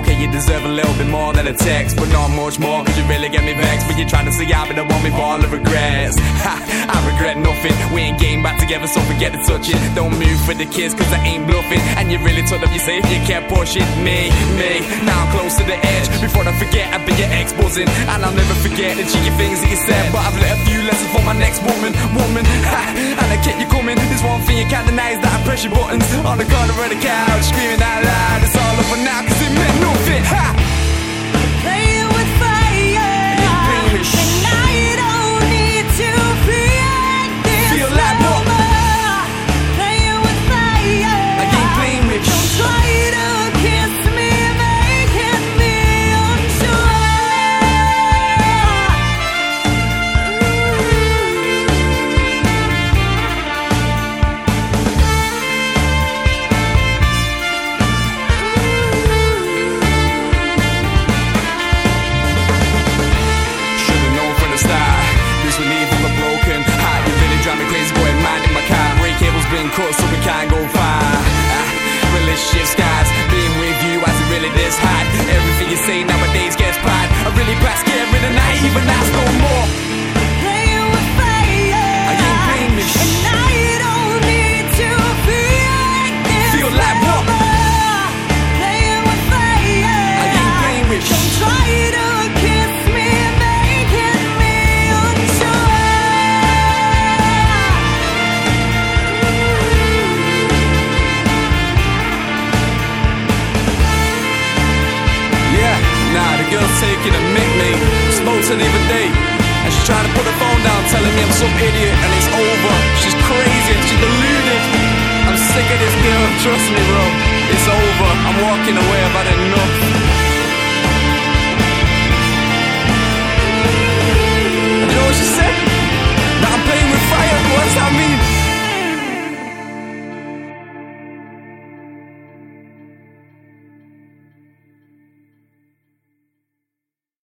I. Okay, you deserve a little bit more than a text, but not much more, cause you really get me vexed. But you're trying to say I be the one with all the regrets. Ha, I regret nothing. We ain't getting back together, so forget to touch it. Don't move for the kids, cause I ain't bluffing. And you really told them you say you can't push it. Me, me, now I'm close to the edge. Before I forget, I'll be your ex buzzing. And I'll never forget the cheeky things that you said. But I've learned a few lessons for my next woman, woman. Ha, and I kept you coming. There's one thing you can't deny is that I press your buttons on the corner of the couch, screaming out loud. It's all over now, cause it meant nothing. Ha! To her the other day, and she's trying to put the phone down, telling me I'm some idiot, and it's over. She's crazy and she's deluded. I'm sick of this girl, trust me, bro. It's over. I'm walking away.